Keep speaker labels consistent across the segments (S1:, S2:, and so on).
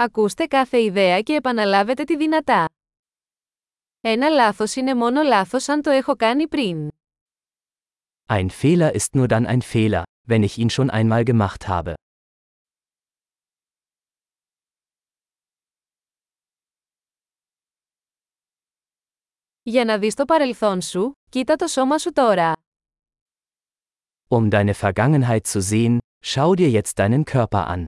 S1: Ακούστε κάθε ιδέα και επαναλάβετε τη δυνατά. Ένα λάθος είναι μόνο λάθος αν το έχω κάνει πριν.
S2: Ein Fehler ist nur dann ein Fehler, wenn ich ihn schon einmal gemacht habe.
S1: Για να δεις το παρελθόν σου, κοίτα το σώμα σου τώρα.
S2: Um deine Vergangenheit zu sehen, schau dir jetzt deinen Körper an.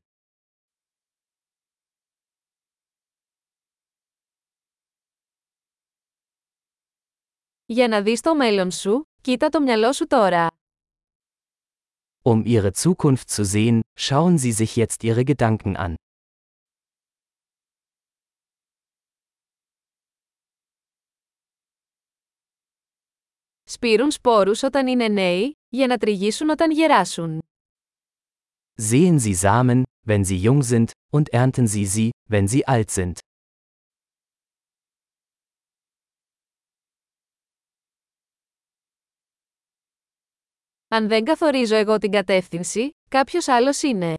S1: Για να δεις το μέλλον σου, κοίτα το μυαλό σου τώρα.
S2: Um ihre Zukunft zu sehen, schauen Sie sich jetzt Ihre Gedanken an.
S1: Σπείρουν σπόρους όταν είναι νέοι, για να τριγίσουν όταν γεράσουν.
S2: Sehen Sie Samen, wenn sie jung sind, und ernten Sie sie, wenn sie alt sind.
S1: Αν δεν καθορίζω εγώ την κατεύθυνση, κάποιος άλλος είναι.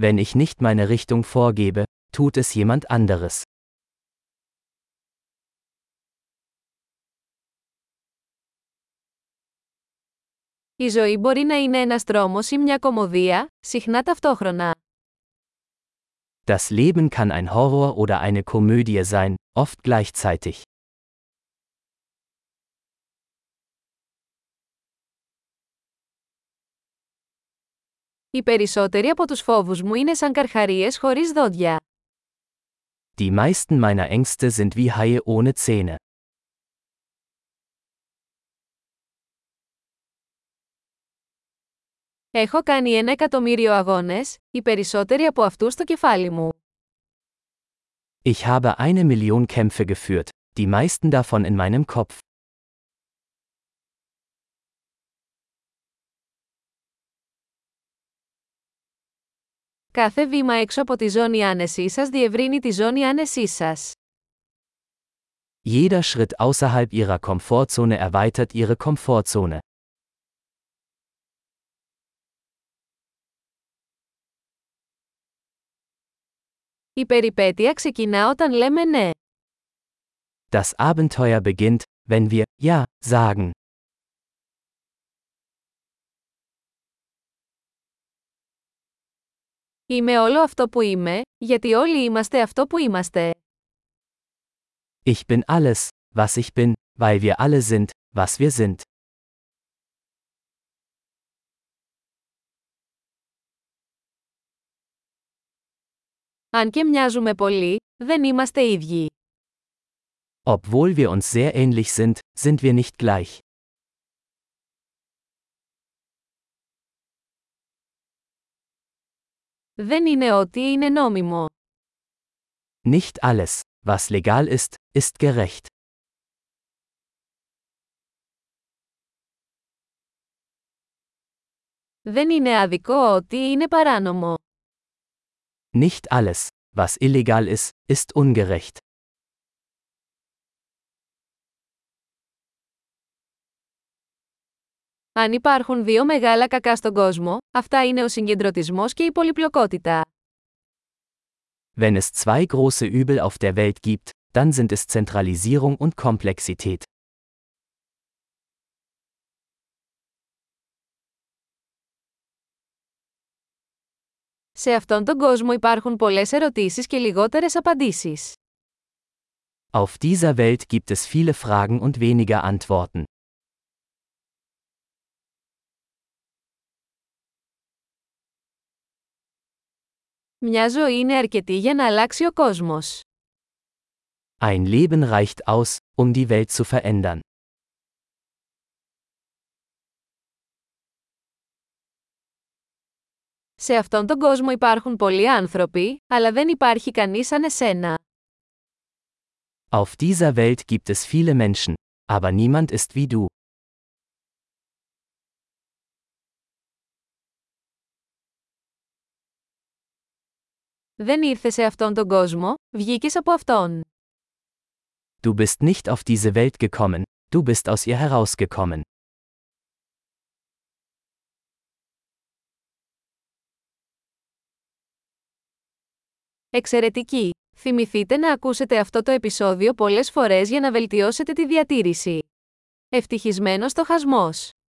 S2: Wenn ich nicht meine Richtung vorgebe, tut es jemand anderes.
S1: Η ζωή μπορεί να είναι ένας τρόμος ή μια κομμωδία, συχνά ταυτόχρονα.
S2: Das Leben kann ein Horror oder eine Komödie sein, oft gleichzeitig.
S1: Οι περισσότεροι από τους φόβους μου είναι σαν καρχαρίες χωρίς δόντια.
S2: Die meisten meiner Ängste sind wie Haie ohne Zähne.
S1: Έχω κάνει ένα εκατομμύριο αγώνες, οι περισσότεροι από αυτούς στο κεφάλι μου.
S2: Ich habe eine Million Kämpfe geführt, die meisten davon in meinem Kopf.
S1: Κάθε βήμα έξω από τη ζώνη άνεσής σας διευρύνει τη ζώνη άνεσής σας.
S2: Jeder Schritt außerhalb ihrer Komfortzone erweitert ihre Komfortzone.
S1: Η περιπέτεια ξεκινά όταν λέμε ναι.
S2: Das Abenteuer beginnt, wenn wir Ja sagen.
S1: Είμαι όλο αυτό που είμαι, γιατί όλοι είμαστε αυτό που είμαστε.
S2: Ich bin alles, was ich bin, weil wir alle sind, was wir sind.
S1: Αν και μοιάζουμε πολύ, δεν είμαστε ίδιοι.
S2: Obwohl wir uns sehr ähnlich sind, sind wir nicht gleich.
S1: Δεν είναι ό,τι είναι νόμιμο.
S2: Nicht alles, was legal ist, ist gerecht.
S1: Δεν είναι άδικο ό,τι είναι παράνομο.
S2: Nicht alles, was illegal ist, ist ungerecht.
S1: Αν υπάρχουν δύο μεγάλα κακά στον κόσμο, αυτά είναι ο συγκεντρωτισμός και η πολυπλοκότητα.
S2: Wenn es zwei große Übel auf der Welt gibt, dann sind es Zentralisierung und Komplexität.
S1: Σε αυτόν τον κόσμο υπάρχουν πολλές ερωτήσεις και λιγότερες απαντήσεις.
S2: Auf dieser Welt gibt es viele Fragen und weniger Antworten.
S1: Μια ζωή είναι αρκετή για να αλλάξει ο κόσμος.
S2: Ein Leben reicht aus, um die Welt zu verändern.
S1: Σε αυτόν τον κόσμο υπάρχουν πολλοί άνθρωποι, αλλά δεν υπάρχει κανείς σαν εσένα.
S2: Auf dieser Welt gibt es viele Menschen, aber niemand ist wie du.
S1: Δεν ήρθε σε αυτόν τον κόσμο, βγήκες από αυτόν.
S2: Du bist nicht auf diese Welt gekommen, du bist aus ihr herausgekommen.
S1: Εξαιρετική! Θυμηθείτε να ακούσετε αυτό το επεισόδιο πολλές φορές για να βελτιώσετε τη διατήρηση. Ευτυχισμένος στοχασμός!